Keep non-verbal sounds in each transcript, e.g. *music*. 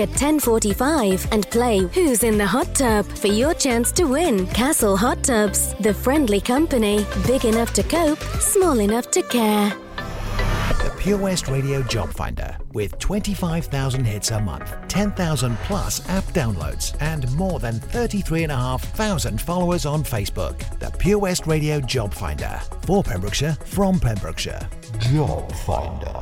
at 10:45 and play Who's in the Hot Tub for your chance to win. Castle Hot Tubs, the friendly company, big enough to cope, small enough to care. The Pure West Radio Job Finder with 25,000 hits a month, 10,000 plus app downloads, and more than 33,500 followers on Facebook. The Pure West Radio Job Finder for Pembrokeshire from Pembrokeshire. Job Finder.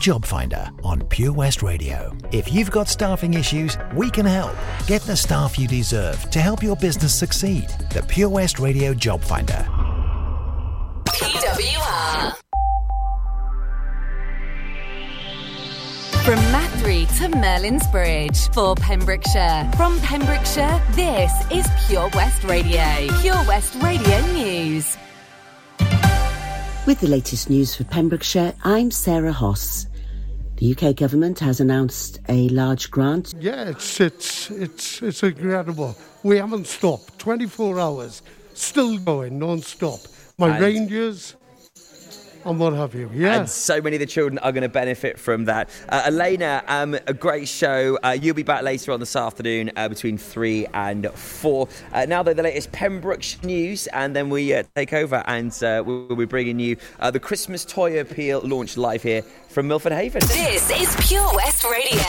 Job Finder on Pure West Radio. If you've got staffing issues, we can help. Get the staff you deserve to help your business succeed. The Pure West Radio Job Finder. PWR. From Mathry to Merlin's Bridge for Pembrokeshire. From Pembrokeshire, this is Pure West Radio. Pure West Radio News. With the latest news for Pembrokeshire, I'm Sarah Hoss. The UK government has announced a large grant. Yeah, it's it's it's it's incredible. We haven't stopped. 24 hours, still going non-stop. My And- reindeers and what have you. Yeah. And so many of the children are going to benefit from that. Uh, Alaina, um, a great show. Uh, you'll be back later on this afternoon uh, between 3 and 4. Uh, now, though, the latest Pembrokeshire news, and then we uh, take over and uh, we'll be bringing you uh, the Christmas Toy Appeal launch live here from Milford Haven. This is Pure West Radio.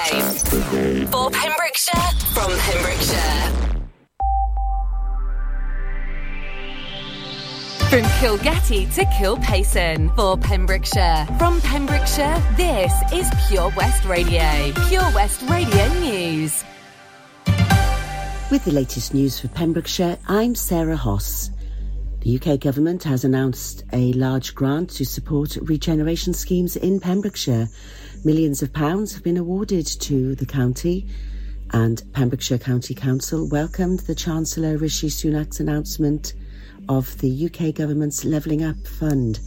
For Pembrokeshire, from Pembrokeshire. Kilgetty to Kilpaison for Pembrokeshire. From Pembrokeshire, this is Pure West Radio. Pure West Radio News. With the latest news for Pembrokeshire, I'm Sarah Hoss. The UK government has announced a large grant to support regeneration schemes in Pembrokeshire. Millions of pounds have been awarded to the county, and Pembrokeshire County Council welcomed the Chancellor Rishi Sunak's announcement of the UK government's Levelling Up Fund.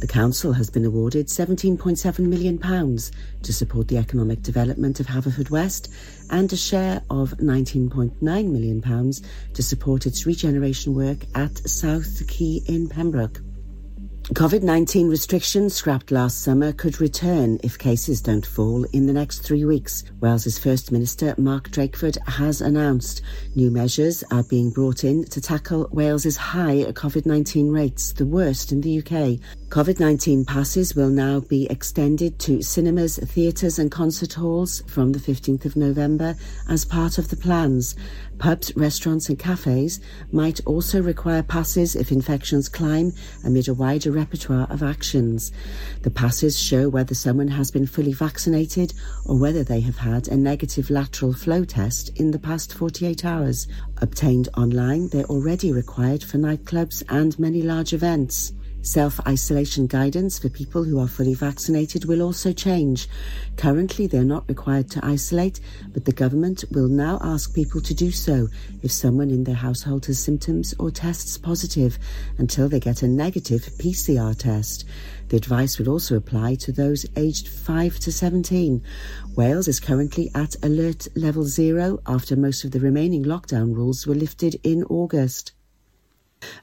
The council has been awarded £17.7 million to support the economic development of Haverfordwest and a share of £19.9 million to support its regeneration work at South Quay in Pembroke. COVID 19 restrictions scrapped last summer could return if cases don't fall in the next three weeks. Wales's First Minister Mark Drakeford has announced new measures are being brought in to tackle Wales's high COVID 19 rates, the worst in the UK. COVID 19 passes will now be extended to cinemas, theatres, and concert halls from the 15th of November as part of the plans. Pubs, restaurants, and cafes might also require passes if infections climb amid a wider repertoire of actions. The passes show whether someone has been fully vaccinated or whether they have had a negative lateral flow test in the past 48 hours. Obtained online, they're already required for nightclubs and many large events. Self isolation guidance for people who are fully vaccinated will also change. Currently, they're not required to isolate, but the government will now ask people to do so if someone in their household has symptoms or tests positive until they get a negative PCR test. The advice will also apply to those aged 5 to 17. Wales is currently at alert level zero after most of the remaining lockdown rules were lifted in August.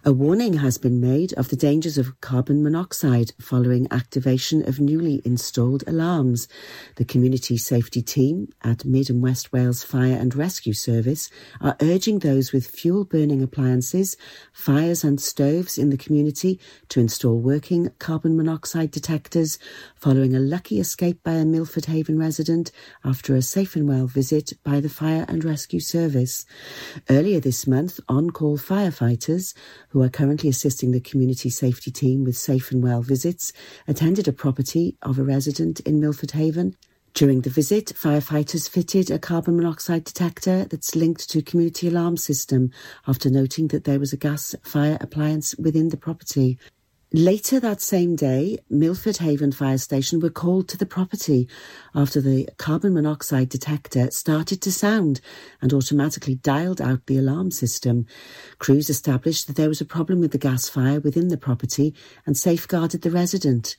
A warning has been made of the dangers of carbon monoxide following activation of newly installed alarms. The community safety team at Mid and West Wales Fire and Rescue Service are urging those with fuel burning appliances, fires and stoves in the community to install working carbon monoxide detectors following a lucky escape by a Milford Haven resident after a safe and well visit by the Fire and Rescue Service. Earlier this month, on-call firefighters who are currently assisting the community safety team with safe and well visits, attended a property of a resident in Milford Haven. During the visit, firefighters fitted a carbon monoxide detector that's linked to community alarm system after noting that there was a gas fire appliance within the property. Later that same day, Milford Haven Fire Station were called to the property after the carbon monoxide detector started to sound and automatically dialed out the alarm system. Crews established that there was a problem with the gas fire within the property and safeguarded the resident.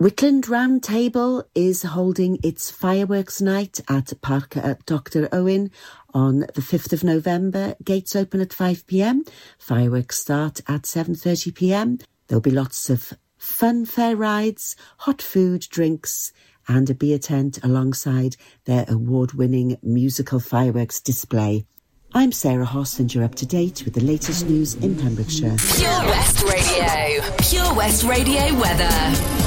Wickland Round Table is holding its fireworks night at Park at Dr. Owen on the 5th of November. Gates open at 5pm. Fireworks start at 7.30pm. There'll be lots of fun fair rides, hot food, drinks, and a beer tent alongside their award-winning musical fireworks display. I'm Sarah Hoss and you're up to date with the latest news in Pembrokeshire. Pure West Radio. Pure West Radio weather.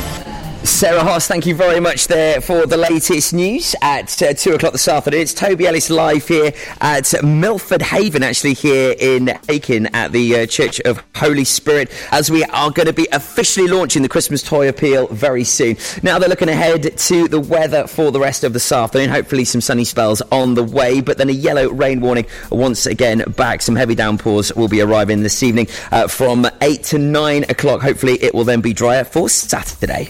Sarah Hoss, thank you very much there for the latest news at uh, 2 o'clock this afternoon. It's Toby Ellis live here at Milford Haven, actually here in Hakin at the uh, Church of Holy Spirit, as we are going to be officially launching the Christmas Toy Appeal very soon. Now they're looking ahead to the weather for the rest of this afternoon. Hopefully some sunny spells on the way, but then a yellow rain warning once again back. Some heavy downpours will be arriving this evening uh, from 8 to 9 o'clock. Hopefully it will then be drier for Saturday.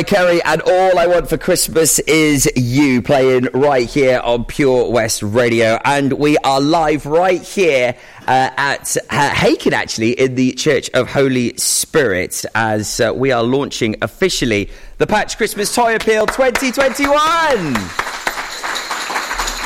Mariah Carey and All I Want for Christmas is You playing right here on Pure West Radio. And we are live right here uh, at uh, Hakin, actually, in the Church of Holy Spirit, as uh, we are launching officially the Patch Christmas Toy Appeal 2021.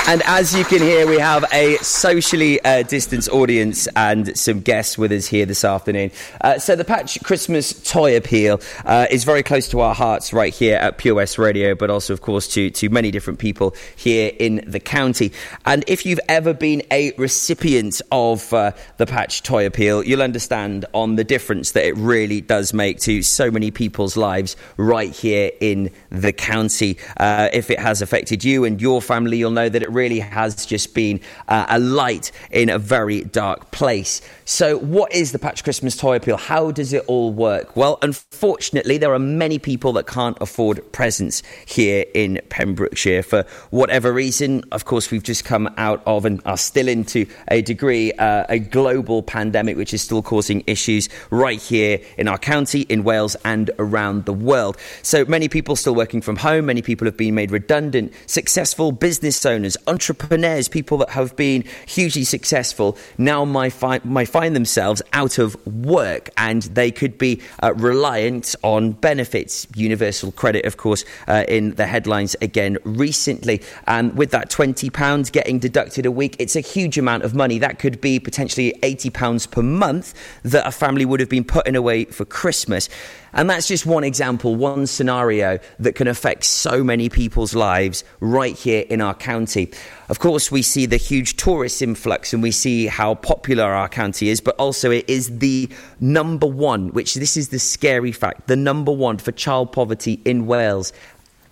And as you can hear, we have a socially uh, distanced audience and some guests with us here this afternoon. Uh, so, the Patch Christmas Toy Appeal uh, is very close to our hearts right here at Pure West Radio, but also, of course, to, to many different people here in the county. And if you've ever been a recipient of uh, the Patch Toy Appeal, you'll understand on the difference that it really does make to so many people's lives right here in the county. Uh, if it has affected you and your family, you'll know that it really has just been uh, a light in a very dark place. So, what is the Patch Christmas Toy Appeal? How does it all work? Well, unfortunately, there are many people that can't afford presents here in Pembrokeshire for whatever reason. Of course, we've just come out of and are still into a degree uh, a global pandemic, which is still causing issues right here in our county, in Wales, and around the world. So, many people still working from home. Many people have been made redundant. Successful business owners, entrepreneurs, people that have been hugely successful now might find, might find themselves out of work and they could be uh, reliant on benefits. Universal credit, of course, uh, in the headlines again recently. And with that £20 getting deducted a week, it's a huge amount of money. That could be potentially £80 per month that a family would have been putting away for Christmas. And that's just one example, one scenario that can affect so many people's lives right here in our county. Of course, we see the huge tourist influx and we see how popular our county is, but also it is the number one, which this is the scary fact, the number one for child poverty in Wales.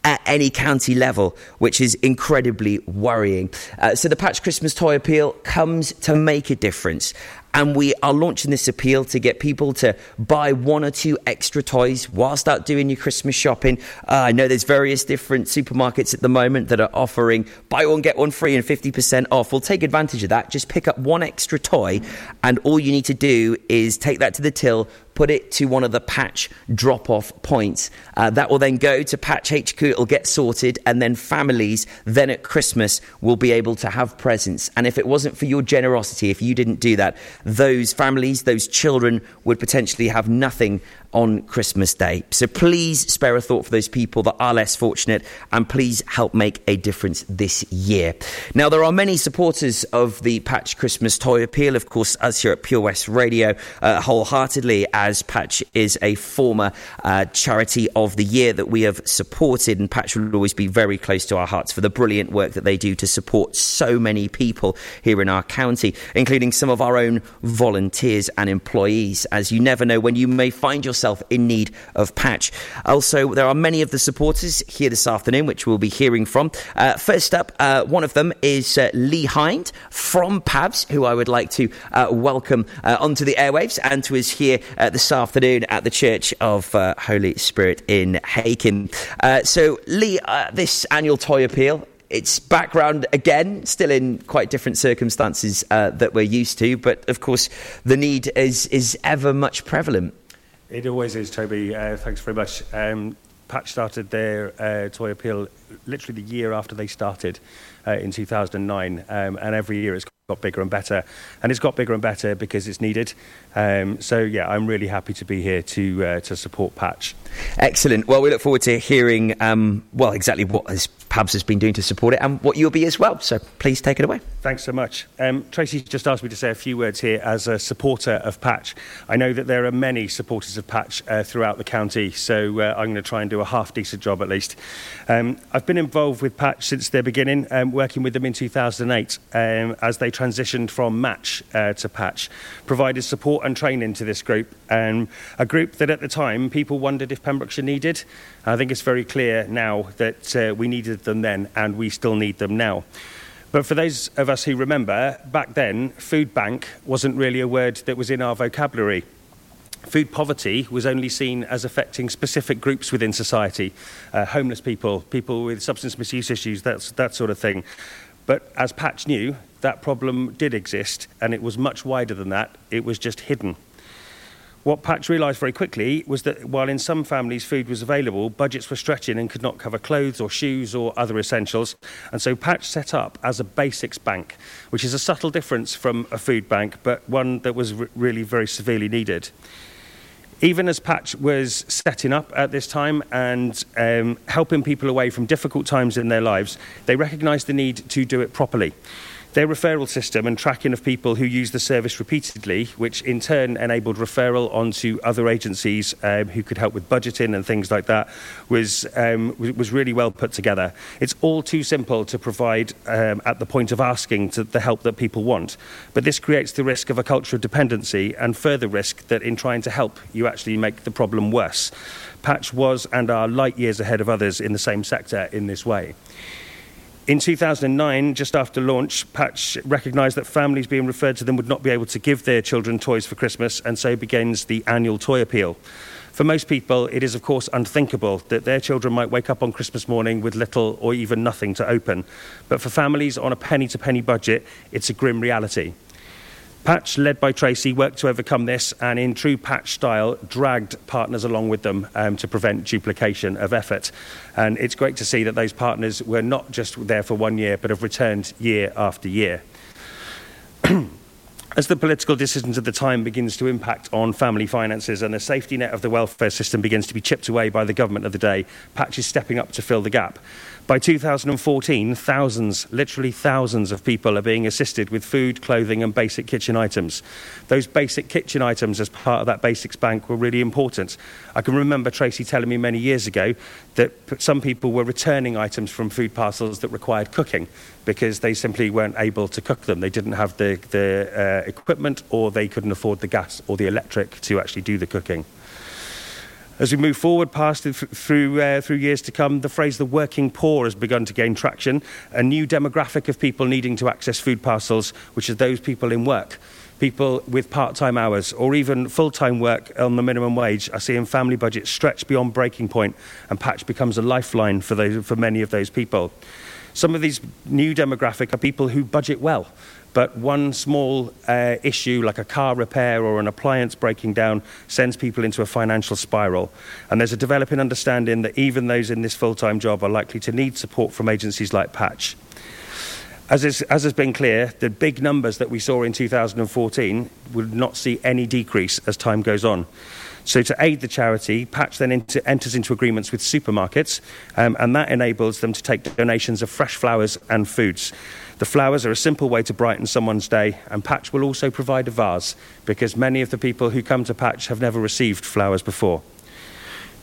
at any county level, which is incredibly worrying. Uh, so the Patch Christmas Toy Appeal comes to make a difference. And we are launching this appeal to get people to buy one or two extra toys whilst out doing your Christmas shopping. Uh, I know there's various different supermarkets at the moment that are offering buy one, get one free and 50% off. We'll take advantage of that. Just pick up one extra toy, and all you need to do is take that to the till, put it to one of the patch drop off points. Uh, that will then go to Patch HQ, it'll get sorted, and then families then at Christmas will be able to have presents. And if it wasn't for your generosity, if you didn't do that, those families, those children would potentially have nothing on Christmas Day. So please spare a thought for those people that are less fortunate and please help make a difference this year. Now, there are many supporters of the Patch Christmas Toy Appeal, of course, us here at Pure West Radio, uh, wholeheartedly, as Patch is a former uh, charity of the year that we have supported, and Patch will always be very close to our hearts for the brilliant work that they do to support so many people here in our county, including some of our own volunteers and employees, as you never know when you may find yourself in need of Patch. Also, there are many of the supporters here this afternoon, which we'll be hearing from. Uh, first up, uh, one of them is uh, Lee Hind from PAVS, who I would like to uh, welcome uh, onto the airwaves and to us here uh, this afternoon at the Church of Holy Spirit in Hakin. Uh, so, Lee, this annual toy appeal. Its background, again, still in quite different circumstances uh, that we're used to, but of course, the need is, is ever much prevalent. It always is, Toby. Uh, thanks very much. Um, Patch started their uh, toy appeal literally the year after they started uh, in 2009, um, and every year it's got bigger and better. And it's got bigger and better because it's needed. Um, so, yeah, I'm really happy to be here to, uh, to support Patch. Excellent. Well, we look forward to hearing, um, well, exactly what has, PAVS has been doing to support it and what you'll be as well. So please take it away. Thanks so much. Um, Tracy just asked me to say a few words here as a supporter of Patch. I know that there are many supporters of Patch uh, throughout the county, so uh, I'm going to try and do a half decent job at least. Um, I've been involved with Patch since their beginning, um, working with them in 2008 um, as they transitioned from Match uh, to Patch, provided support and training to this group, um, a group that at the time people wondered if Pembrokeshire needed. I think it's very clear now that uh, we needed them then and we still need them now. But for those of us who remember, back then, food bank wasn't really a word that was in our vocabulary. Food poverty was only seen as affecting specific groups within society uh, homeless people, people with substance misuse issues, that sort of thing. But as Patch knew, that problem did exist and it was much wider than that, it was just hidden. What Patch realised very quickly was that while in some families food was available, budgets were stretching and could not cover clothes or shoes or other essentials. And so Patch set up as a basics bank, which is a subtle difference from a food bank, but one that was re- really very severely needed. Even as Patch was setting up at this time and um, helping people away from difficult times in their lives, they recognised the need to do it properly. Their referral system and tracking of people who use the service repeatedly, which in turn enabled referral onto other agencies um, who could help with budgeting and things like that, was, um, was really well put together. It's all too simple to provide um, at the point of asking the help that people want. But this creates the risk of a culture of dependency and further risk that in trying to help, you actually make the problem worse. Patch was and are light years ahead of others in the same sector in this way. In 2009, just after launch, Patch recognised that families being referred to them would not be able to give their children toys for Christmas, and so begins the annual toy appeal. For most people, it is, of course, unthinkable that their children might wake up on Christmas morning with little or even nothing to open. But for families on a penny to penny budget, it's a grim reality. Patch, led by Tracy, worked to overcome this and, in true Patch style, dragged partners along with them um, to prevent duplication of effort. And it's great to see that those partners were not just there for one year, but have returned year after year. *clears throat* As the political decisions of the time begins to impact on family finances and the safety net of the welfare system begins to be chipped away by the government of the day, Patch is stepping up to fill the gap. By 2014, thousands, literally thousands of people are being assisted with food, clothing, and basic kitchen items. Those basic kitchen items, as part of that Basics Bank, were really important. I can remember Tracy telling me many years ago that some people were returning items from food parcels that required cooking because they simply weren't able to cook them. They didn't have the, the uh, equipment or they couldn't afford the gas or the electric to actually do the cooking. As we move forward past th- through uh, through years to come, the phrase "the working poor" has begun to gain traction. A new demographic of people needing to access food parcels, which are those people in work, people with part-time hours, or even full-time work on the minimum wage, are seeing family budgets stretch beyond breaking point, and Patch becomes a lifeline for those for many of those people. Some of these new demographic are people who budget well, but one small uh, issue like a car repair or an appliance breaking down sends people into a financial spiral. And there's a developing understanding that even those in this full time job are likely to need support from agencies like Patch. As, is, as has been clear, the big numbers that we saw in 2014 would not see any decrease as time goes on. So, to aid the charity, Patch then into, enters into agreements with supermarkets, um, and that enables them to take donations of fresh flowers and foods. The flowers are a simple way to brighten someone's day, and Patch will also provide a vase because many of the people who come to Patch have never received flowers before.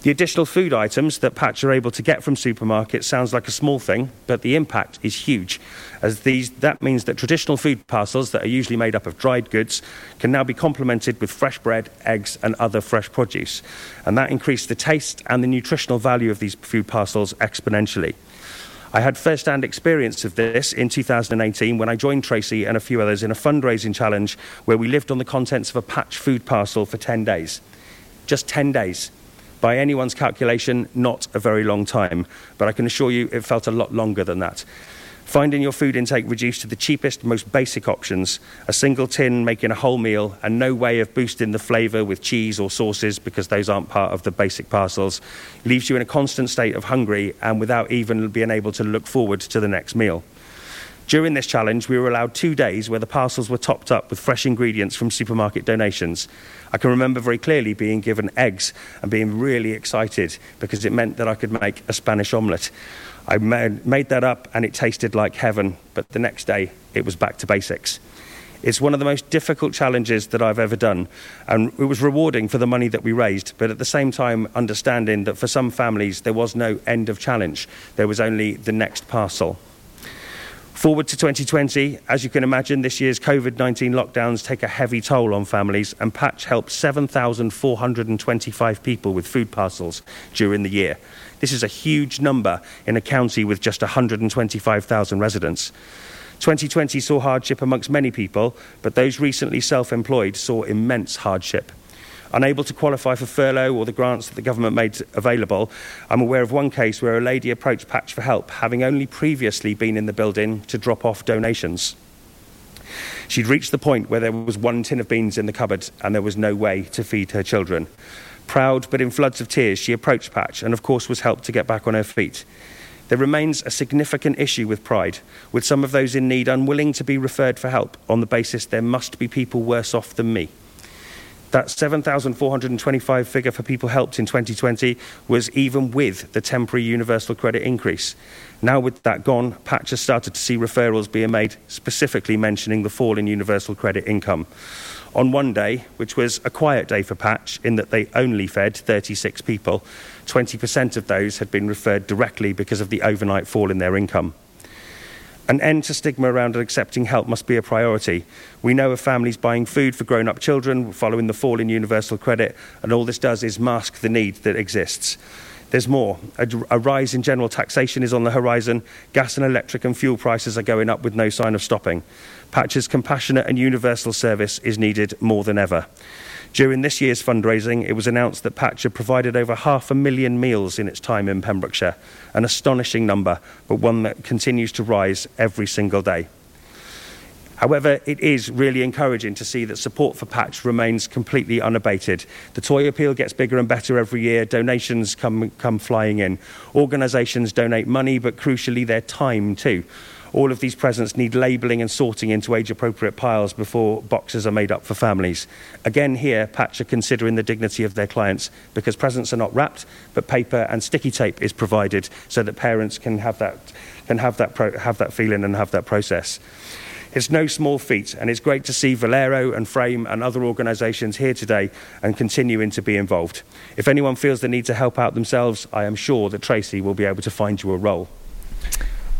The additional food items that Patch are able to get from supermarkets sounds like a small thing, but the impact is huge, as these, that means that traditional food parcels that are usually made up of dried goods can now be complemented with fresh bread, eggs, and other fresh produce. And that increased the taste and the nutritional value of these food parcels exponentially. I had first hand experience of this in 2018 when I joined Tracy and a few others in a fundraising challenge where we lived on the contents of a patch food parcel for 10 days. Just 10 days. By anyone's calculation, not a very long time, but I can assure you it felt a lot longer than that. Finding your food intake reduced to the cheapest, most basic options a single tin making a whole meal, and no way of boosting the flavour with cheese or sauces because those aren't part of the basic parcels leaves you in a constant state of hungry and without even being able to look forward to the next meal. During this challenge, we were allowed two days where the parcels were topped up with fresh ingredients from supermarket donations. I can remember very clearly being given eggs and being really excited because it meant that I could make a Spanish omelette. I made, that up and it tasted like heaven, but the next day it was back to basics. It's one of the most difficult challenges that I've ever done, and it was rewarding for the money that we raised, but at the same time, understanding that for some families there was no end of challenge, there was only the next parcel. Forward to 2020, as you can imagine, this year's COVID 19 lockdowns take a heavy toll on families, and Patch helped 7,425 people with food parcels during the year. This is a huge number in a county with just 125,000 residents. 2020 saw hardship amongst many people, but those recently self employed saw immense hardship. Unable to qualify for furlough or the grants that the government made available, I'm aware of one case where a lady approached Patch for help, having only previously been in the building to drop off donations. She'd reached the point where there was one tin of beans in the cupboard and there was no way to feed her children. Proud but in floods of tears, she approached Patch and, of course, was helped to get back on her feet. There remains a significant issue with pride, with some of those in need unwilling to be referred for help on the basis there must be people worse off than me. That 7,425 figure for people helped in 2020 was even with the temporary universal credit increase. Now, with that gone, Patch has started to see referrals being made specifically mentioning the fall in universal credit income. On one day, which was a quiet day for Patch in that they only fed 36 people, 20% of those had been referred directly because of the overnight fall in their income. An end to stigma around accepting help must be a priority. We know of families buying food for grown up children following the fall in universal credit, and all this does is mask the need that exists. There's more. A, a, rise in general taxation is on the horizon. Gas and electric and fuel prices are going up with no sign of stopping. Patch's compassionate and universal service is needed more than ever. During this year's fundraising, it was announced that Patch had provided over half a million meals in its time in Pembrokeshire, an astonishing number, but one that continues to rise every single day. However, it is really encouraging to see that support for Patch remains completely unabated. The toy appeal gets bigger and better every year. Donations come, come flying in. Organisations donate money, but crucially, their time too. All of these presents need labelling and sorting into age appropriate piles before boxes are made up for families. Again, here, Patch are considering the dignity of their clients because presents are not wrapped, but paper and sticky tape is provided so that parents can have that, can have that, pro- have that feeling and have that process. It's no small feat, and it's great to see Valero and Frame and other organisations here today and continuing to be involved. If anyone feels the need to help out themselves, I am sure that Tracy will be able to find you a role.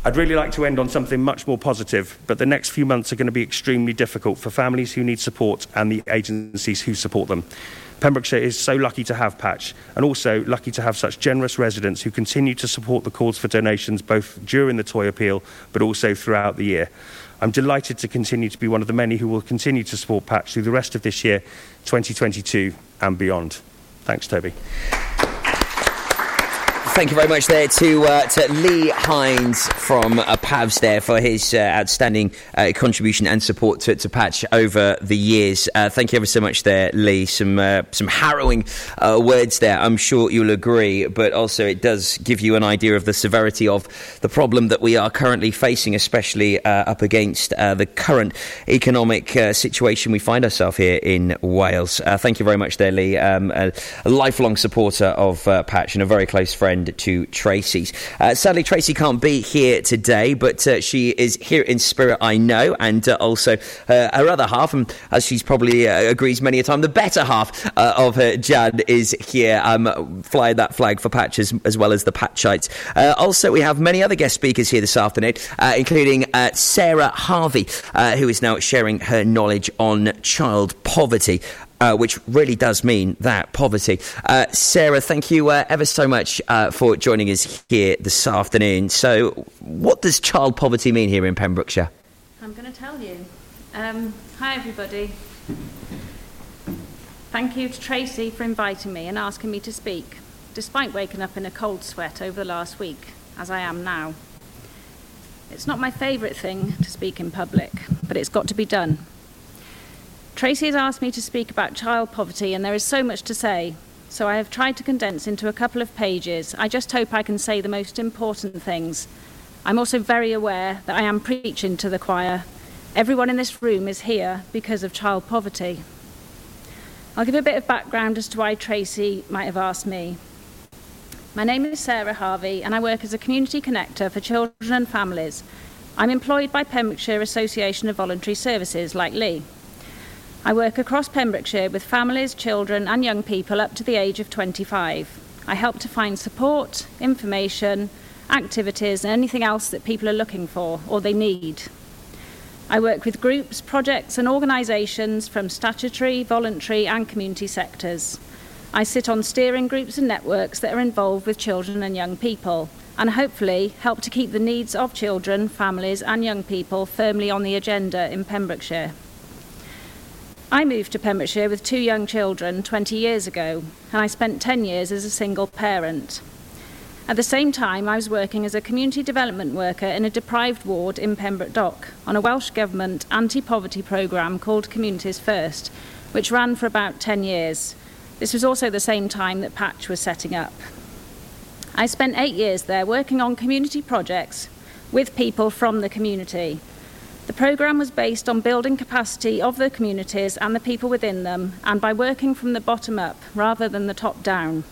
I'd really like to end on something much more positive, but the next few months are going to be extremely difficult for families who need support and the agencies who support them. Pembrokeshire is so lucky to have Patch and also lucky to have such generous residents who continue to support the calls for donations both during the toy appeal but also throughout the year. I'm delighted to continue to be one of the many who will continue to support Patch through the rest of this year, 2022 and beyond. Thanks, Toby. Thank you very much there to uh, to Lee Hines from uh, Pavs there for his uh, outstanding uh, contribution and support to, to Patch over the years. Uh, thank you ever so much there, Lee. Some uh, some harrowing uh, words there. I'm sure you'll agree, but also it does give you an idea of the severity of the problem that we are currently facing, especially up against the current economic situation we find ourselves here in Wales. Thank you very much there, Lee. Um, a, a lifelong supporter of Patch and a very close friend to Tracy's. Uh, sadly, Tracy can't be here today, but uh, she is here in spirit, I know, and uh, also uh, her other half, and as she's probably uh, agrees many a time, the better half of her, Jan, is here um, flying that flag for Patch as, well as the Patchites. Also, we have many other guest speakers here this afternoon, including Sarah Harvey, who is now sharing her knowledge on child poverty uh, which really does mean that poverty. Uh, Sarah, thank you uh, ever so much uh, for joining us here this afternoon. So, what does child poverty mean here in Pembrokeshire? I'm going to tell you. Um, hi, everybody. Thank you to Tracy for inviting me and asking me to speak, despite waking up in a cold sweat over the last week, as I am now. It's not my favourite thing to speak in public, but it's got to be done. Tracy has asked me to speak about child poverty, and there is so much to say, so I have tried to condense into a couple of pages. I just hope I can say the most important things. I'm also very aware that I am preaching to the choir. Everyone in this room is here because of child poverty. I'll give a bit of background as to why Tracy might have asked me. My name is Sarah Harvey, and I work as a community connector for children and families. I'm employed by Pembrokeshire Association of Voluntary Services, like Lee. I work across Pembrokeshire with families, children, and young people up to the age of 25. I help to find support, information, activities, and anything else that people are looking for or they need. I work with groups, projects, and organisations from statutory, voluntary, and community sectors. I sit on steering groups and networks that are involved with children and young people, and hopefully help to keep the needs of children, families, and young people firmly on the agenda in Pembrokeshire. I moved to Pembrokeshire with two young children 20 years ago, and I spent 10 years as a single parent. At the same time, I was working as a community development worker in a deprived ward in Pembroke Dock on a Welsh Government anti poverty programme called Communities First, which ran for about 10 years. This was also the same time that Patch was setting up. I spent eight years there working on community projects with people from the community. The programme was based on building capacity of the communities and the people within them, and by working from the bottom up rather than the top down.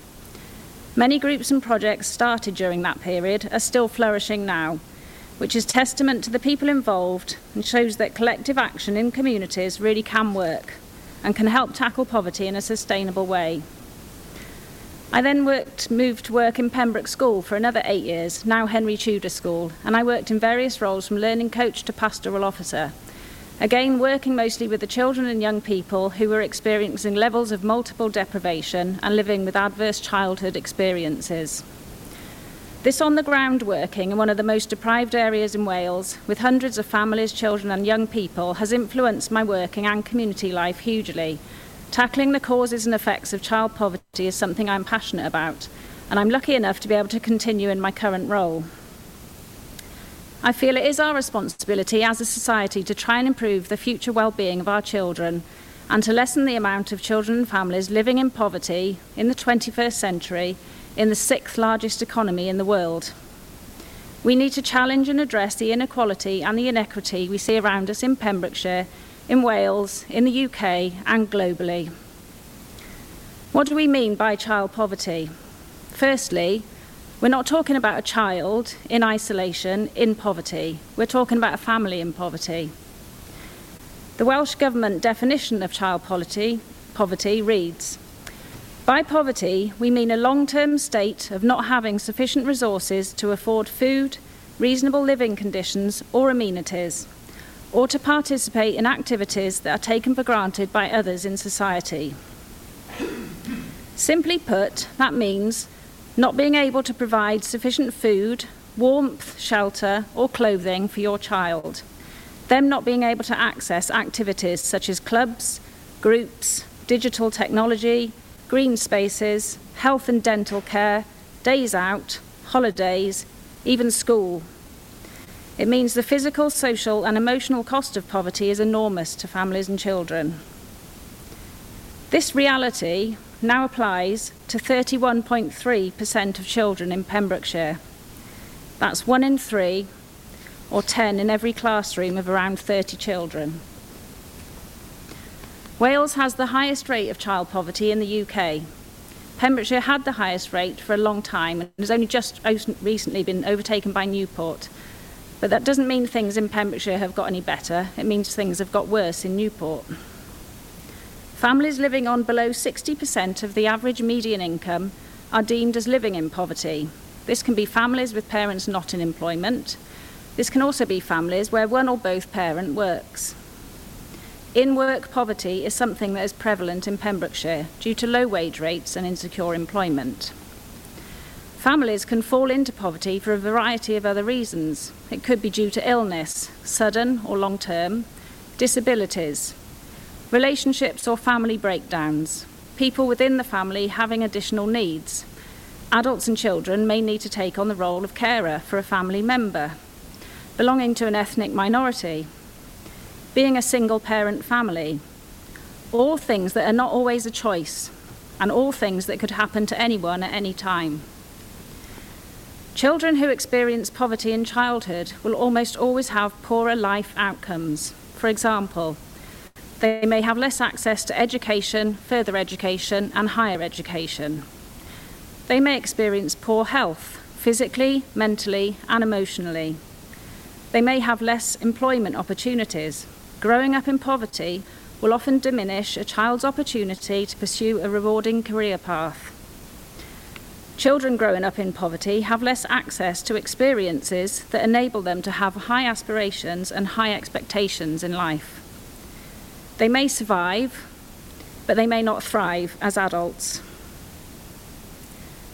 Many groups and projects started during that period are still flourishing now, which is testament to the people involved and shows that collective action in communities really can work and can help tackle poverty in a sustainable way. I then worked, moved to work in Pembroke School for another eight years, now Henry Tudor School, and I worked in various roles from learning coach to pastoral officer. Again, working mostly with the children and young people who were experiencing levels of multiple deprivation and living with adverse childhood experiences. This on the ground working in one of the most deprived areas in Wales, with hundreds of families, children, and young people, has influenced my working and community life hugely. Tackling the causes and effects of child poverty is something I'm passionate about, and I'm lucky enough to be able to continue in my current role. I feel it is our responsibility as a society to try and improve the future well-being of our children and to lessen the amount of children and families living in poverty in the 21st century in the sixth largest economy in the world. We need to challenge and address the inequality and the inequity we see around us in Pembrokeshire, in Wales, in the UK, and globally. What do we mean by child poverty? Firstly, we're not talking about a child in isolation, in poverty. We're talking about a family in poverty. The Welsh Government definition of child poverty, poverty reads By poverty, we mean a long term state of not having sufficient resources to afford food, reasonable living conditions, or amenities, or to participate in activities that are taken for granted by others in society. Simply put, that means not being able to provide sufficient food, warmth, shelter, or clothing for your child. Them not being able to access activities such as clubs, groups, digital technology, green spaces, health and dental care, days out, holidays, even school. It means the physical, social, and emotional cost of poverty is enormous to families and children. This reality now applies to 31.3% of children in Pembrokeshire. That's one in three, or 10 in every classroom of around 30 children. Wales has the highest rate of child poverty in the UK. Pembrokeshire had the highest rate for a long time and has only just recently been overtaken by Newport. But that doesn't mean things in Pembrokeshire have got any better, it means things have got worse in Newport. Families living on below 60% of the average median income are deemed as living in poverty. This can be families with parents not in employment. This can also be families where one or both parent works. In work poverty is something that is prevalent in Pembrokeshire due to low wage rates and insecure employment. Families can fall into poverty for a variety of other reasons. It could be due to illness, sudden or long term, disabilities, relationships or family breakdowns, people within the family having additional needs. Adults and children may need to take on the role of carer for a family member, belonging to an ethnic minority, being a single parent family, all things that are not always a choice, and all things that could happen to anyone at any time. Children who experience poverty in childhood will almost always have poorer life outcomes. For example, they may have less access to education, further education, and higher education. They may experience poor health, physically, mentally, and emotionally. They may have less employment opportunities. Growing up in poverty will often diminish a child's opportunity to pursue a rewarding career path. Children growing up in poverty have less access to experiences that enable them to have high aspirations and high expectations in life. They may survive, but they may not thrive as adults.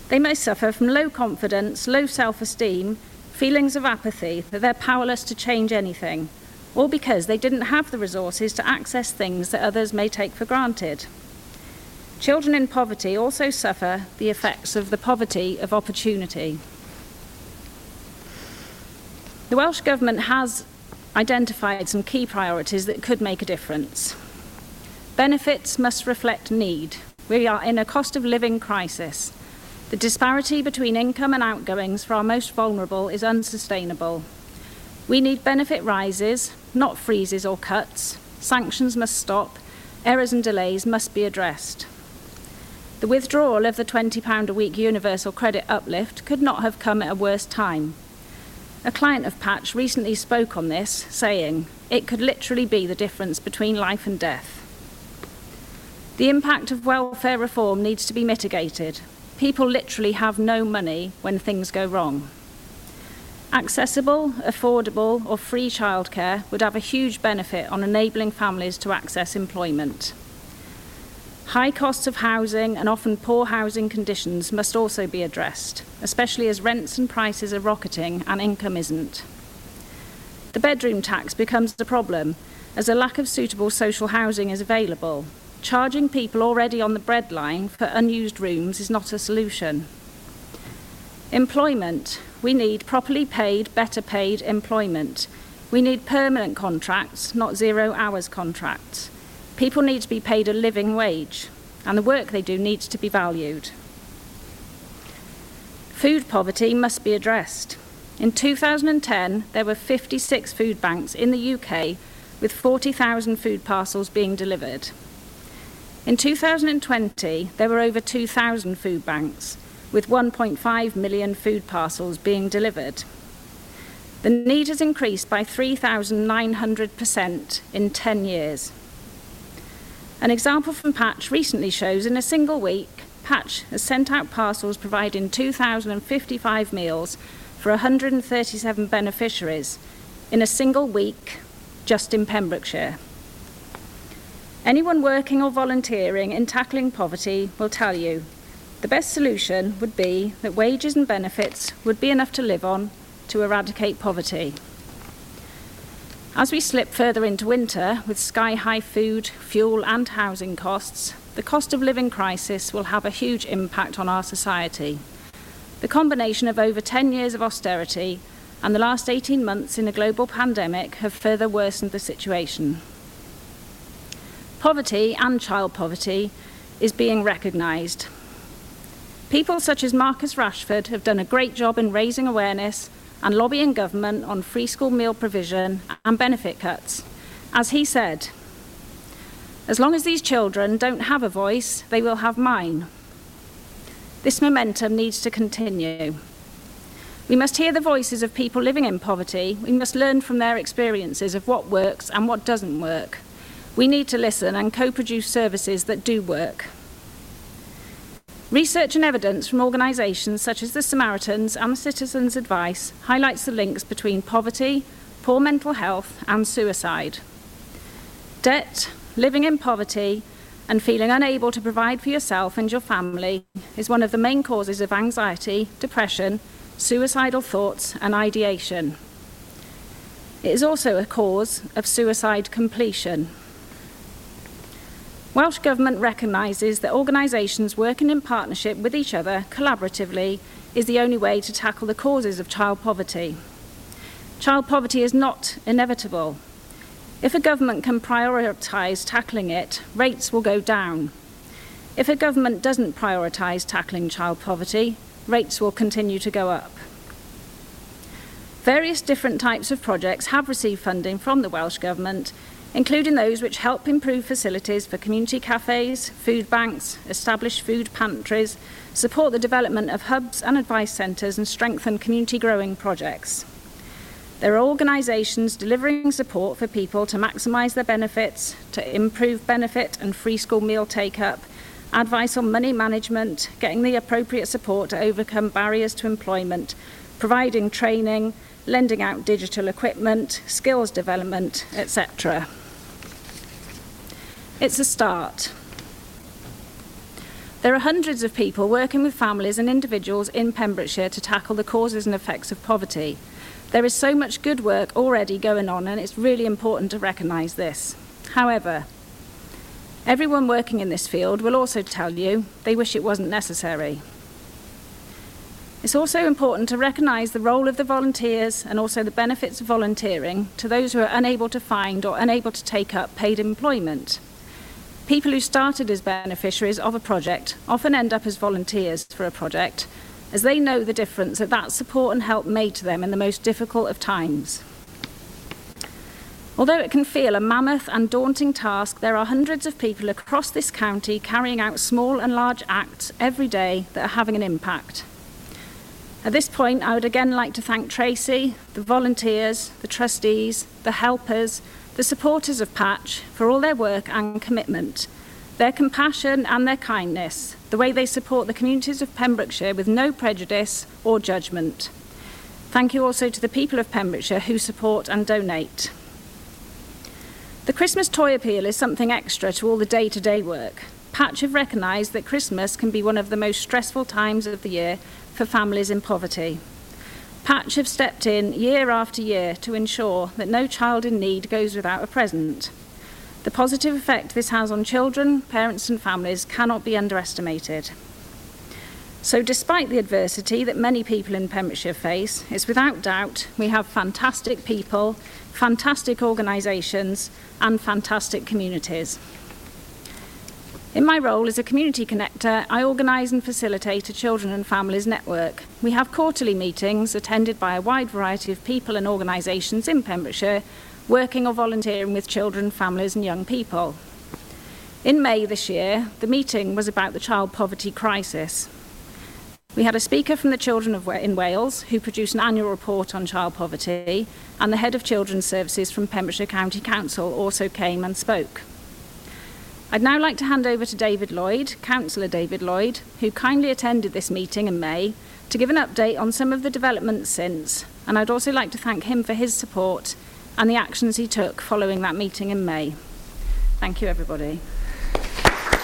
They may suffer from low confidence, low self esteem, feelings of apathy that they're powerless to change anything, or because they didn't have the resources to access things that others may take for granted. Children in poverty also suffer the effects of the poverty of opportunity. The Welsh Government has identified some key priorities that could make a difference. Benefits must reflect need. We are in a cost of living crisis. The disparity between income and outgoings for our most vulnerable is unsustainable. We need benefit rises, not freezes or cuts. Sanctions must stop. Errors and delays must be addressed. The withdrawal of the £20 a week universal credit uplift could not have come at a worse time. A client of Patch recently spoke on this, saying, It could literally be the difference between life and death. The impact of welfare reform needs to be mitigated. People literally have no money when things go wrong. Accessible, affordable, or free childcare would have a huge benefit on enabling families to access employment. High costs of housing and often poor housing conditions must also be addressed, especially as rents and prices are rocketing and income isn't. The bedroom tax becomes a problem as a lack of suitable social housing is available. Charging people already on the breadline for unused rooms is not a solution. Employment. We need properly paid, better paid employment. We need permanent contracts, not zero hours contracts. People need to be paid a living wage, and the work they do needs to be valued. Food poverty must be addressed. In 2010, there were 56 food banks in the UK with 40,000 food parcels being delivered. In 2020, there were over 2,000 food banks with 1.5 million food parcels being delivered. The need has increased by 3,900% in 10 years. An example from Patch recently shows in a single week, Patch has sent out parcels providing 2,055 meals for 137 beneficiaries in a single week just in Pembrokeshire. Anyone working or volunteering in tackling poverty will tell you the best solution would be that wages and benefits would be enough to live on to eradicate poverty. As we slip further into winter with sky high food, fuel, and housing costs, the cost of living crisis will have a huge impact on our society. The combination of over 10 years of austerity and the last 18 months in a global pandemic have further worsened the situation. Poverty and child poverty is being recognised. People such as Marcus Rashford have done a great job in raising awareness and lobbying government on free school meal provision and benefit cuts. As he said, as long as these children don't have a voice, they will have mine. This momentum needs to continue. We must hear the voices of people living in poverty. We must learn from their experiences of what works and what doesn't work. We need to listen and co produce services that do work. Research and evidence from organisations such as the Samaritans and the Citizens' Advice highlights the links between poverty, poor mental health, and suicide. Debt, living in poverty, and feeling unable to provide for yourself and your family is one of the main causes of anxiety, depression, suicidal thoughts, and ideation. It is also a cause of suicide completion. Welsh Government recognises that organisations working in partnership with each other collaboratively is the only way to tackle the causes of child poverty. Child poverty is not inevitable. If a government can prioritise tackling it, rates will go down. If a government doesn't prioritise tackling child poverty, rates will continue to go up. Various different types of projects have received funding from the Welsh Government, including those which help improve facilities for community cafes, food banks, establish food pantries, support the development of hubs and advice centres, and strengthen community growing projects. There are organisations delivering support for people to maximise their benefits, to improve benefit and free school meal take up, advice on money management, getting the appropriate support to overcome barriers to employment, providing training, lending out digital equipment, skills development, etc. It's a start. There are hundreds of people working with families and individuals in Pembrokeshire to tackle the causes and effects of poverty. There is so much good work already going on, and it's really important to recognise this. However, everyone working in this field will also tell you they wish it wasn't necessary. It's also important to recognise the role of the volunteers and also the benefits of volunteering to those who are unable to find or unable to take up paid employment. People who started as beneficiaries of a project often end up as volunteers for a project as they know the difference that that support and help made to them in the most difficult of times. Although it can feel a mammoth and daunting task, there are hundreds of people across this county carrying out small and large acts every day that are having an impact. At this point, I would again like to thank Tracy, the volunteers, the trustees, the helpers, the supporters of Patch for all their work and commitment, their compassion and their kindness, the way they support the communities of Pembrokeshire with no prejudice or judgment. Thank you also to the people of Pembrokeshire who support and donate. The Christmas toy appeal is something extra to all the day to day work. Patch have recognised that Christmas can be one of the most stressful times of the year for families in poverty. Patch have stepped in year after year to ensure that no child in need goes without a present. The positive effect this has on children, parents, and families cannot be underestimated. So, despite the adversity that many people in Pembrokeshire face, it's without doubt we have fantastic people, fantastic organisations, and fantastic communities. In my role as a community connector, I organise and facilitate a children and families network. We have quarterly meetings attended by a wide variety of people and organisations in Pembrokeshire, working or volunteering with children, families, and young people. In May this year, the meeting was about the child poverty crisis. We had a speaker from the Children of in Wales who produced an annual report on child poverty, and the head of children's services from Pembrokeshire County Council also came and spoke. I'd now like to hand over to David Lloyd, Councillor David Lloyd, who kindly attended this meeting in May to give an update on some of the developments since, and I'd also like to thank him for his support and the actions he took following that meeting in May. Thank you, everybody.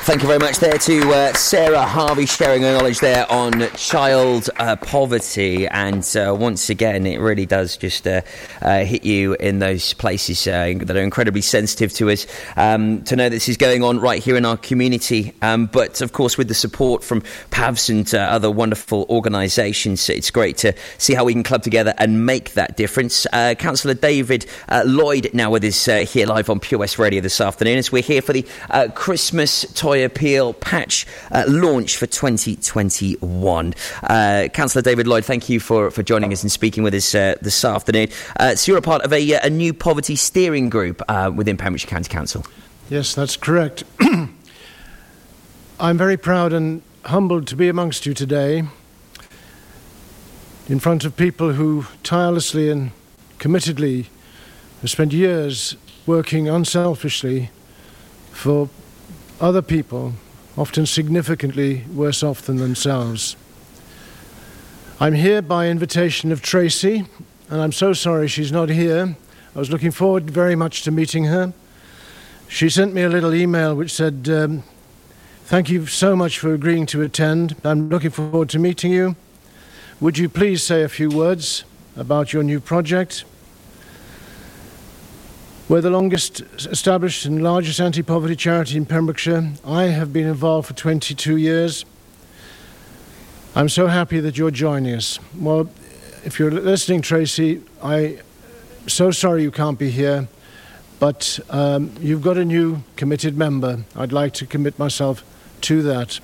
Thank you very much there to uh, Sarah Harvey sharing her knowledge there on child uh, poverty. And uh, once again, it really does just uh, uh, hit you in those places uh, that are incredibly sensitive to us um, to know this is going on right here in our community. Um, but of course, with the support from PAVS and other wonderful organisations, it's great to see how we can club together and make that difference. Councillor David Lloyd now with us here live on Pure West Radio this afternoon as we're here for the Christmas Appeal patch uh, launch for 2021. Uh, Councillor David Lloyd, thank you for, for joining us and speaking with us uh, this afternoon. Uh, so you're a part of a, uh, a new poverty steering group within Pembrokeshire County Council. Yes, that's correct. *clears throat* I'm very proud and humbled to be amongst you today in front of people who tirelessly and committedly have spent years working unselfishly for other people, often significantly worse off than themselves. I'm here by invitation of Tracy, and I'm so sorry she's not here. I was looking forward very much to meeting her. She sent me a little email which said, um, Thank you so much for agreeing to attend. I'm looking forward to meeting you. Would you please say a few words about your new project? We're the longest established and largest anti poverty charity in Pembrokeshire. I have been involved for 22 years. I'm so happy that you're joining us. Well, if you're listening, Tracy, I'm so sorry you can't be here, but um, you've got a new committed member. I'd like to commit myself to that.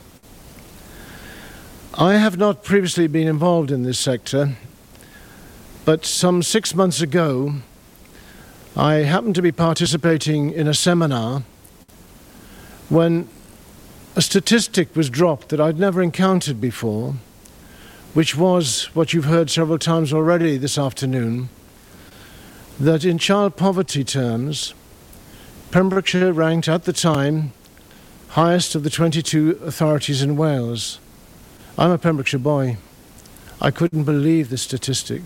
I have not previously been involved in this sector, but some six months ago, I happened to be participating in a seminar when a statistic was dropped that I'd never encountered before, which was what you've heard several times already this afternoon that in child poverty terms, Pembrokeshire ranked at the time highest of the 22 authorities in Wales. I'm a Pembrokeshire boy. I couldn't believe the statistic.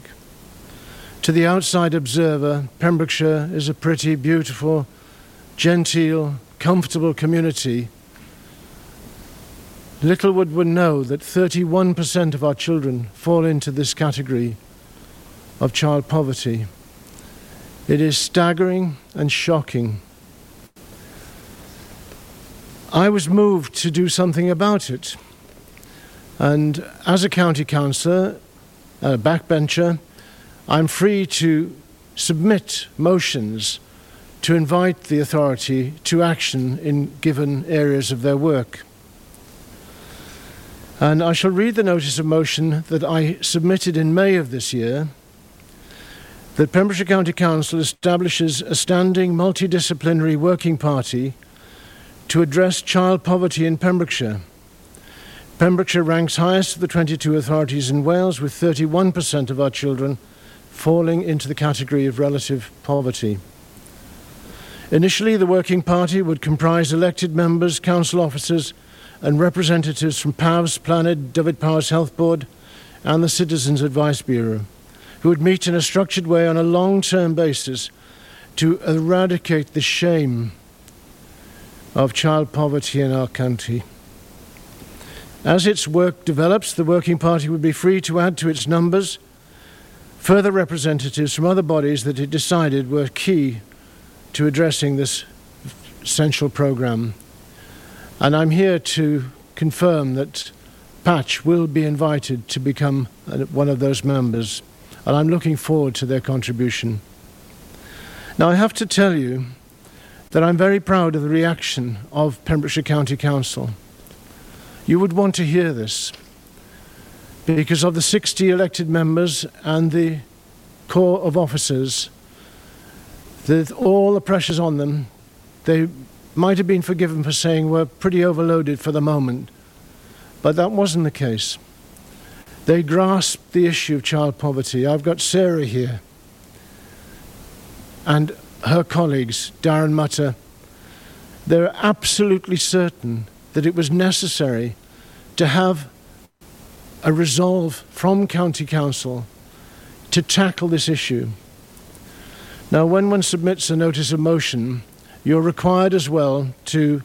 To the outside observer, Pembrokeshire is a pretty, beautiful, genteel, comfortable community. Littlewood would know that 31% of our children fall into this category of child poverty. It is staggering and shocking. I was moved to do something about it. And as a county councillor, a backbencher, I'm free to submit motions to invite the authority to action in given areas of their work. And I shall read the notice of motion that I submitted in May of this year that Pembrokeshire County Council establishes a standing multidisciplinary working party to address child poverty in Pembrokeshire. Pembrokeshire ranks highest of the 22 authorities in Wales, with 31% of our children falling into the category of relative poverty. Initially, the working party would comprise elected members, council officers, and representatives from PAVS, PLANED, Dyfed Powys Health Board, and the Citizens Advice Bureau, who would meet in a structured way on a long term basis to eradicate the shame of child poverty in our country. As its work develops, the Working Party would be free to add to its numbers further representatives from other bodies that it decided were key to addressing this essential programme. And I'm here to confirm that Patch will be invited to become one of those members, and I'm looking forward to their contribution. Now, I have to tell you that I'm very proud of the reaction of Pembrokeshire County Council. You would want to hear this because of the 60 elected members and the corps of officers, with all the pressures on them, they might have been forgiven for saying we're pretty overloaded for the moment, but that wasn't the case. They grasped the issue of child poverty. I've got Sarah here and her colleagues, Darren Mutter. They're absolutely certain that it was necessary to have a resolve from County Council to tackle this issue. Now, when one submits a notice of motion, you're required as well to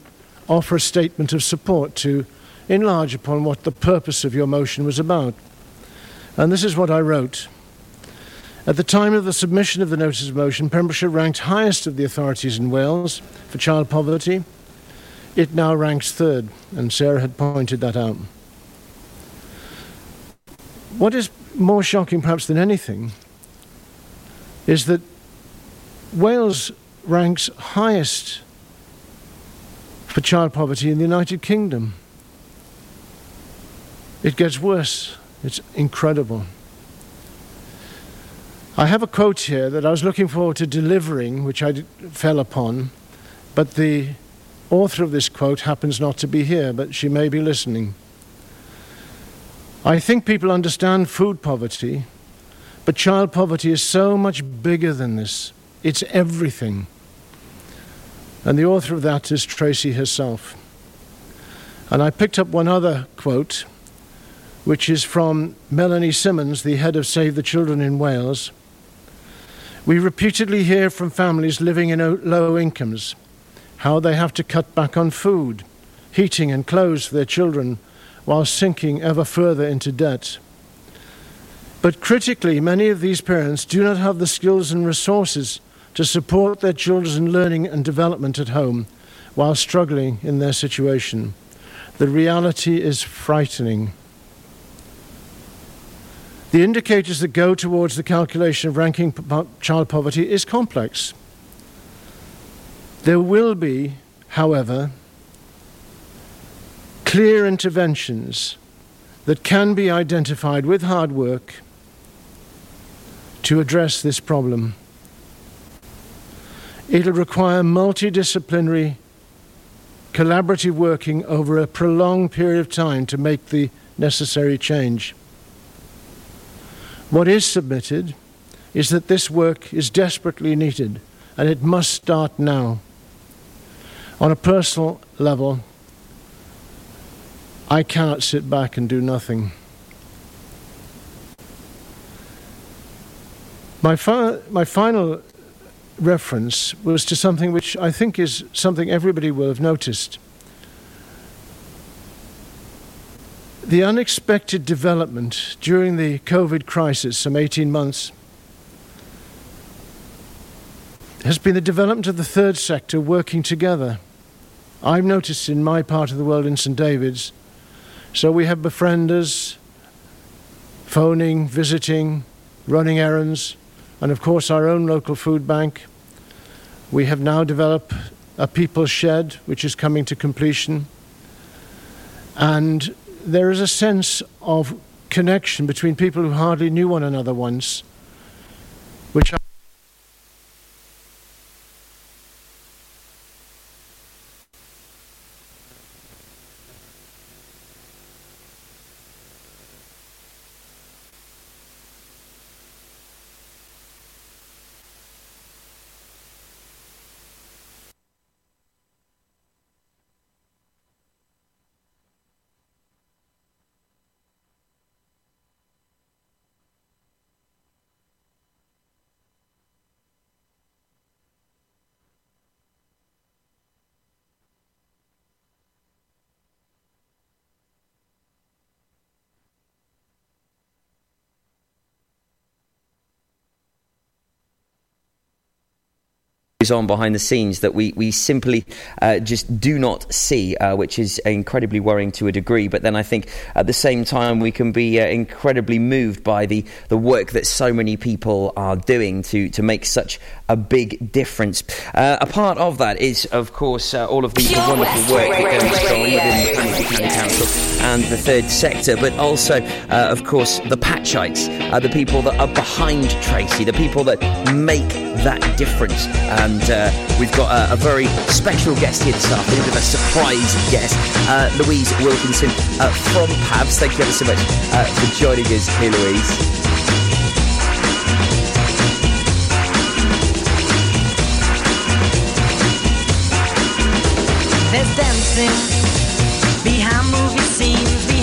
offer a statement of support to enlarge upon what the purpose of your motion was about. And this is what I wrote. At the time of the submission of the notice of motion, Pembrokeshire ranked highest of the authorities in Wales for child poverty. It now ranks third, and Sarah had pointed that out. What is more shocking, perhaps, than anything, is that Wales ranks highest for child poverty in the United Kingdom. It gets worse. It's incredible. I have a quote here that I was looking forward to delivering, which I d- fell upon, but the author of this quote happens not to be here, but she may be listening. I think people understand food poverty, but child poverty is so much bigger than this. It's everything. And the author of that is Tracy herself. And I picked up one other quote, which is from Melanie Simmons, the head of Save the Children in Wales. We repeatedly hear from families living in low incomes how they have to cut back on food, heating, and clothes for their children while sinking ever further into debt. But critically, many of these parents do not have the skills and resources to support their children's learning and development at home while struggling in their situation. The reality is frightening. The indicators that go towards the calculation of ranking child poverty is complex. There will be, however, clear interventions that can be identified with hard work to address this problem. It'll require multidisciplinary, collaborative working over a prolonged period of time to make the necessary change. What is submitted is that this work is desperately needed and it must start now. On a personal level, I cannot sit back and do nothing. My, fi- my final reference was to something which I think is something everybody will have noticed. The unexpected development during the COVID crisis, some 18 months, has been the development of the third sector working together. I've noticed in my part of the world in St. David's, so we have befrienders, phoning, visiting, running errands, and of course our own local food bank. We have now developed a people's shed, which is coming to completion. And there is a sense of connection between people who hardly knew one another once, which I goes on behind the scenes that we, we simply uh, just do not see, uh, which is incredibly worrying to a degree. But then I think at the same time we can be uh, incredibly moved by the, the work that so many people are doing to, to make such a big difference. Uh, a part of that is, of course, uh, all of the, wonderful work that goes on within the County Council and the third sector, but also, uh, of course, the Patchites, uh, the people that are behind Tracy, the people that make that difference. And uh, we've got a, a very special guest here this afternoon, a bit of a surprise guest, uh, Louise Wilkinson uh, from PAVS. Thank you ever so much uh, for joining us here, Louise. Dancing behind movie scenes,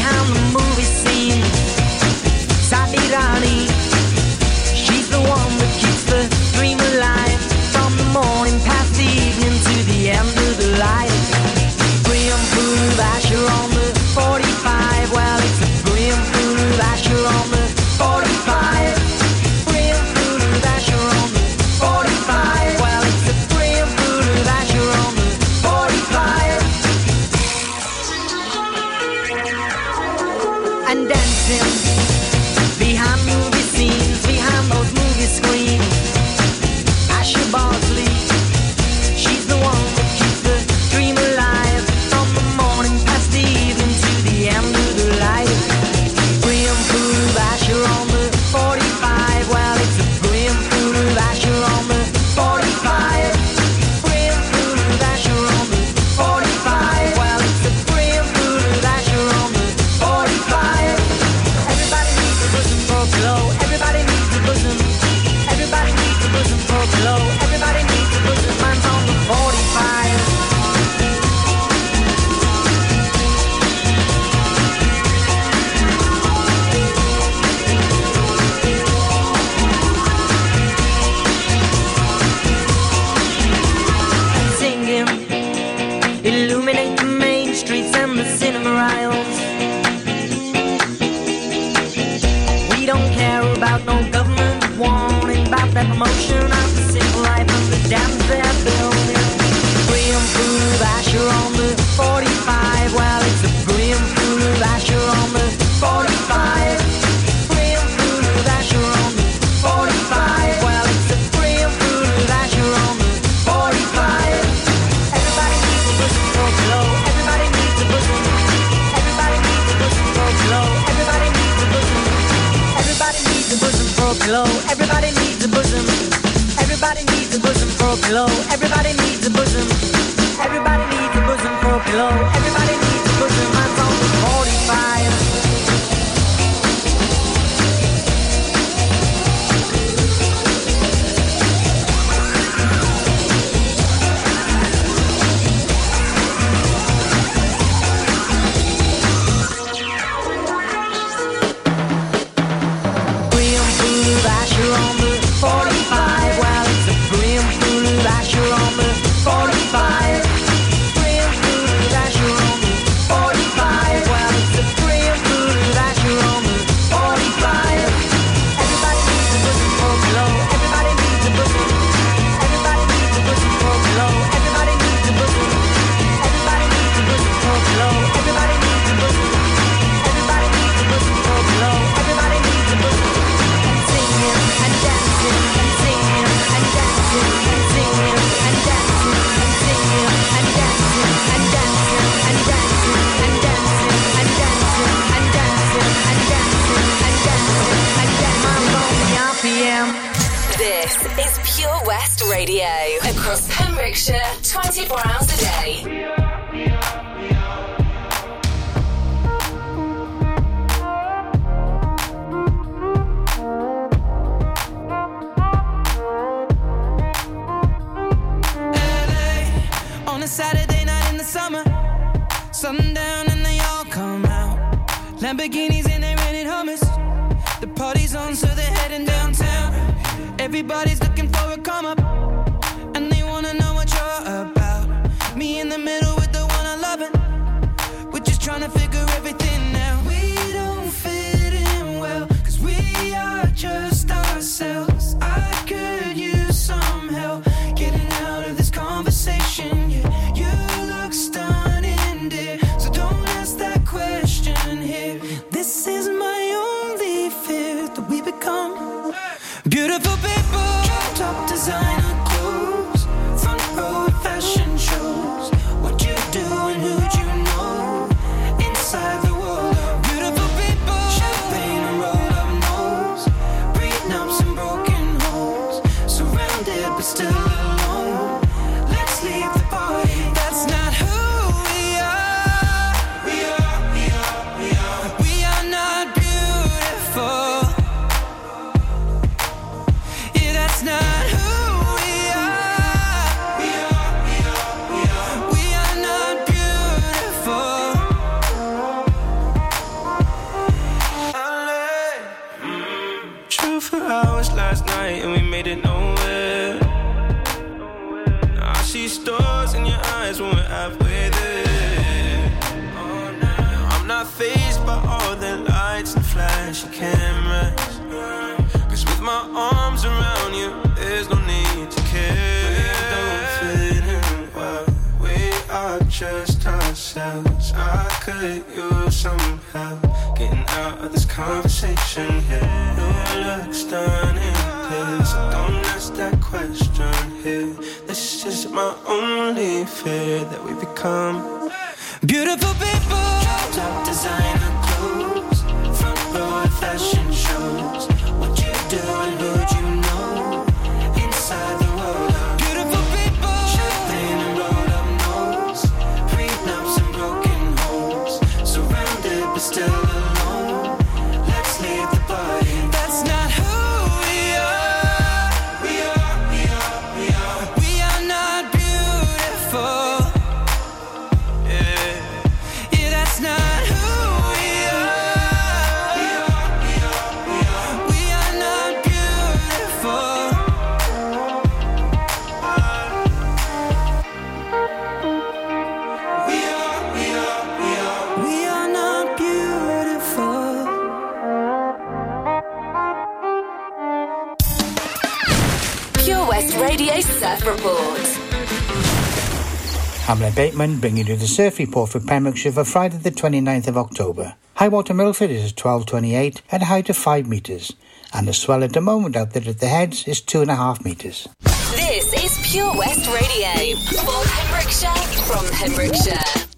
This is Pure West Radio. Across Pembrokeshire, 24 hours a day. LA, on a Saturday night in the summer, sundown and they all come out. Lamborghinis and they rented Hummers. The party's on, so they're heading downtown. Everybody's looking for I could use some help getting out of this conversation here. Your looks done in this. Don't ask that question here. This is my only fear that we become beautiful people. Top designer clothes, front row fashion shows. What you do Hamlet Bateman bringing you the surf report for Pembrokeshire for Friday the 29th of October. High water Milford is 12.28 at a height of 5 metres and the swell at the moment out there at the heads is 2.5 metres. This is Pure West Radio for Pembrokeshire from Pembrokeshire.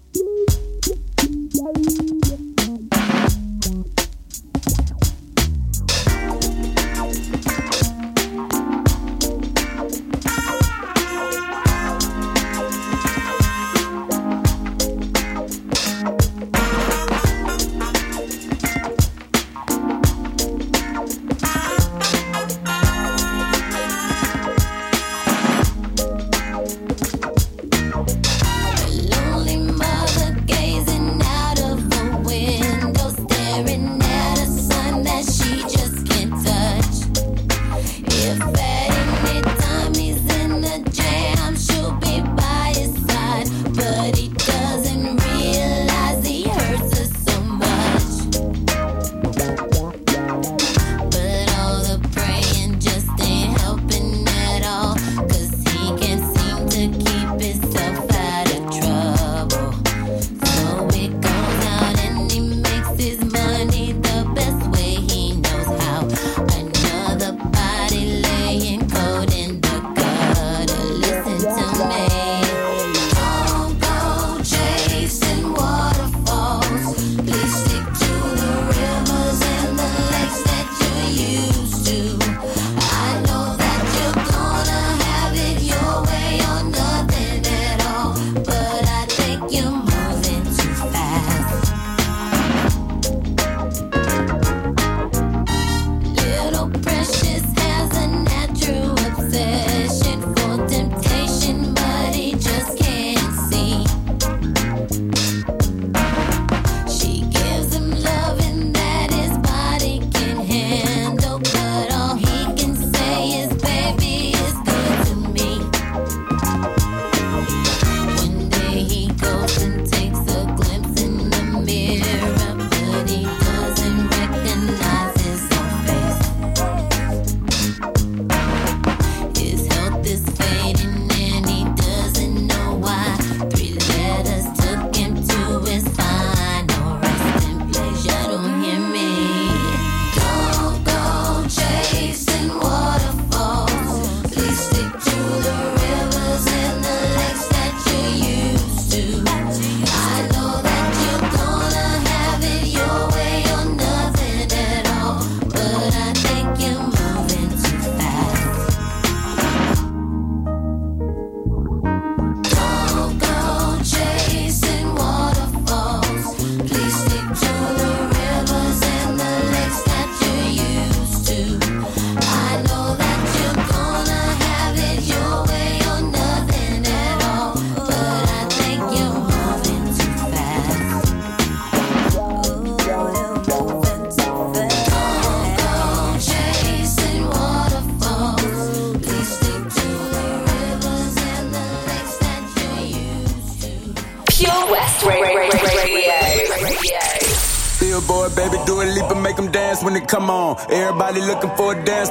Everybody looking for a dance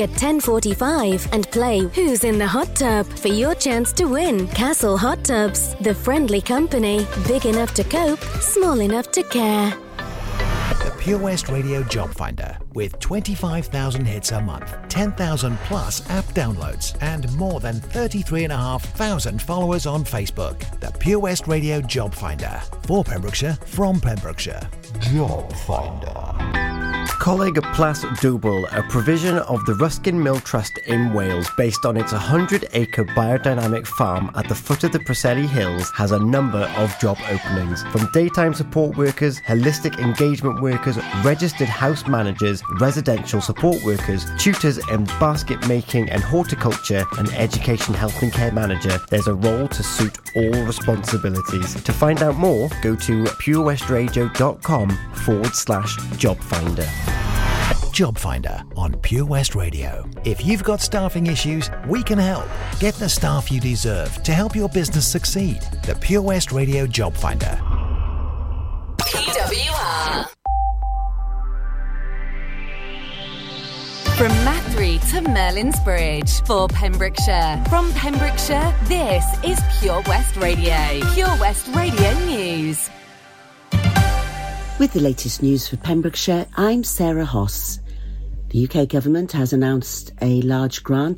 at 10:45 and play Who's in the Hot Tub for your chance to win. Castle Hot Tubs, the friendly company, big enough to cope, small enough to care. The Pure West Radio Job Finder with 25,000 hits a month, 10,000 plus app downloads, and more than 33,500 followers on Facebook. The Pure West Radio Job Finder for Pembrokeshire from Pembrokeshire. Job Finder. Coleg Plas Dwbl, a provision of the Ruskin Mill Trust in Wales based on its 100 acre biodynamic farm at the foot of the Preseli Hills, has a number of job openings from daytime support workers, holistic engagement workers, registered house managers, residential support workers, tutors in basket making and horticulture, and education health and care manager. There's a role to suit all responsibilities. To find out more, go to purewestradio.com forward slash job finder. Job Finder on Pure West Radio. If you've got staffing issues, we can help. Get the staff you deserve to help your business succeed. The Pure West Radio Job Finder. From Mathry to Merlin's Bridge for Pembrokeshire. From Pembrokeshire, this is Pure West Radio. Pure West Radio News. With the latest news for Pembrokeshire, I'm Sarah Hoss. The UK government has announced a large grant